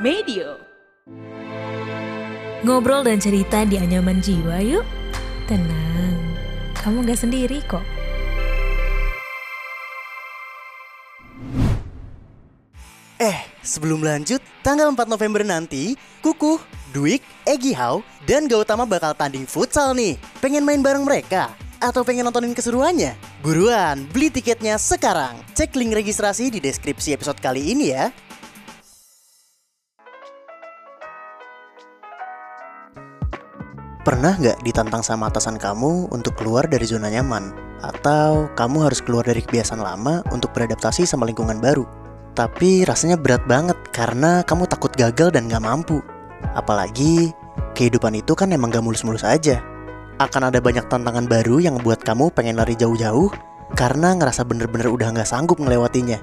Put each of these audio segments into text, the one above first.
Medio. Ngobrol dan cerita di anyaman jiwa yuk. Tenang, kamu gak sendiri kok. Eh, sebelum lanjut, tanggal 4 November nanti, Kuku, Dwik, Egi Hao, dan Gautama bakal tanding futsal nih. Pengen main bareng mereka? Atau pengen nontonin keseruannya? Buruan, beli tiketnya sekarang. Cek link registrasi di deskripsi episode kali ini ya. Pernah nggak ditantang sama atasan kamu untuk keluar dari zona nyaman? Atau kamu harus keluar dari kebiasaan lama untuk beradaptasi sama lingkungan baru? Tapi rasanya berat banget karena kamu takut gagal dan gak mampu. Apalagi kehidupan itu kan emang gak mulus-mulus aja. Akan ada banyak tantangan baru yang buat kamu pengen lari jauh-jauh karena ngerasa bener-bener udah gak sanggup ngelewatinya.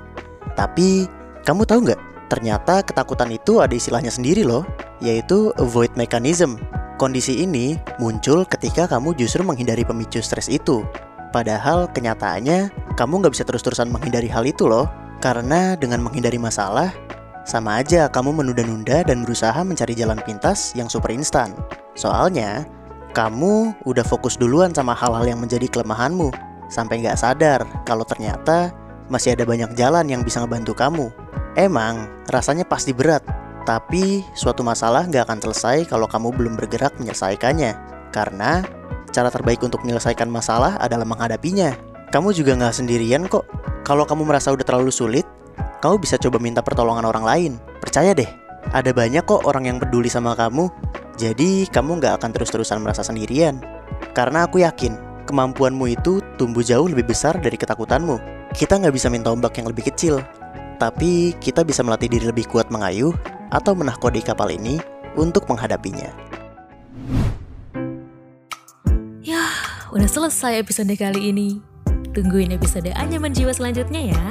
Tapi kamu tahu nggak? Ternyata ketakutan itu ada istilahnya sendiri loh, yaitu avoid mechanism. Kondisi ini muncul ketika kamu justru menghindari pemicu stres itu. Padahal kenyataannya kamu nggak bisa terus-terusan menghindari hal itu loh. Karena dengan menghindari masalah, sama aja kamu menunda-nunda dan berusaha mencari jalan pintas yang super instan. Soalnya, kamu udah fokus duluan sama hal-hal yang menjadi kelemahanmu, sampai nggak sadar kalau ternyata masih ada banyak jalan yang bisa ngebantu kamu. Emang, rasanya pasti berat, tapi suatu masalah nggak akan selesai kalau kamu belum bergerak menyelesaikannya. Karena cara terbaik untuk menyelesaikan masalah adalah menghadapinya. Kamu juga nggak sendirian kok. Kalau kamu merasa udah terlalu sulit, kamu bisa coba minta pertolongan orang lain. Percaya deh, ada banyak kok orang yang peduli sama kamu. Jadi kamu nggak akan terus-terusan merasa sendirian. Karena aku yakin, kemampuanmu itu tumbuh jauh lebih besar dari ketakutanmu. Kita nggak bisa minta ombak yang lebih kecil, tapi kita bisa melatih diri lebih kuat mengayuh atau menahkodi kapal ini untuk menghadapinya. Yah, udah selesai episode kali ini. Tungguin episode Anyaman Jiwa selanjutnya ya.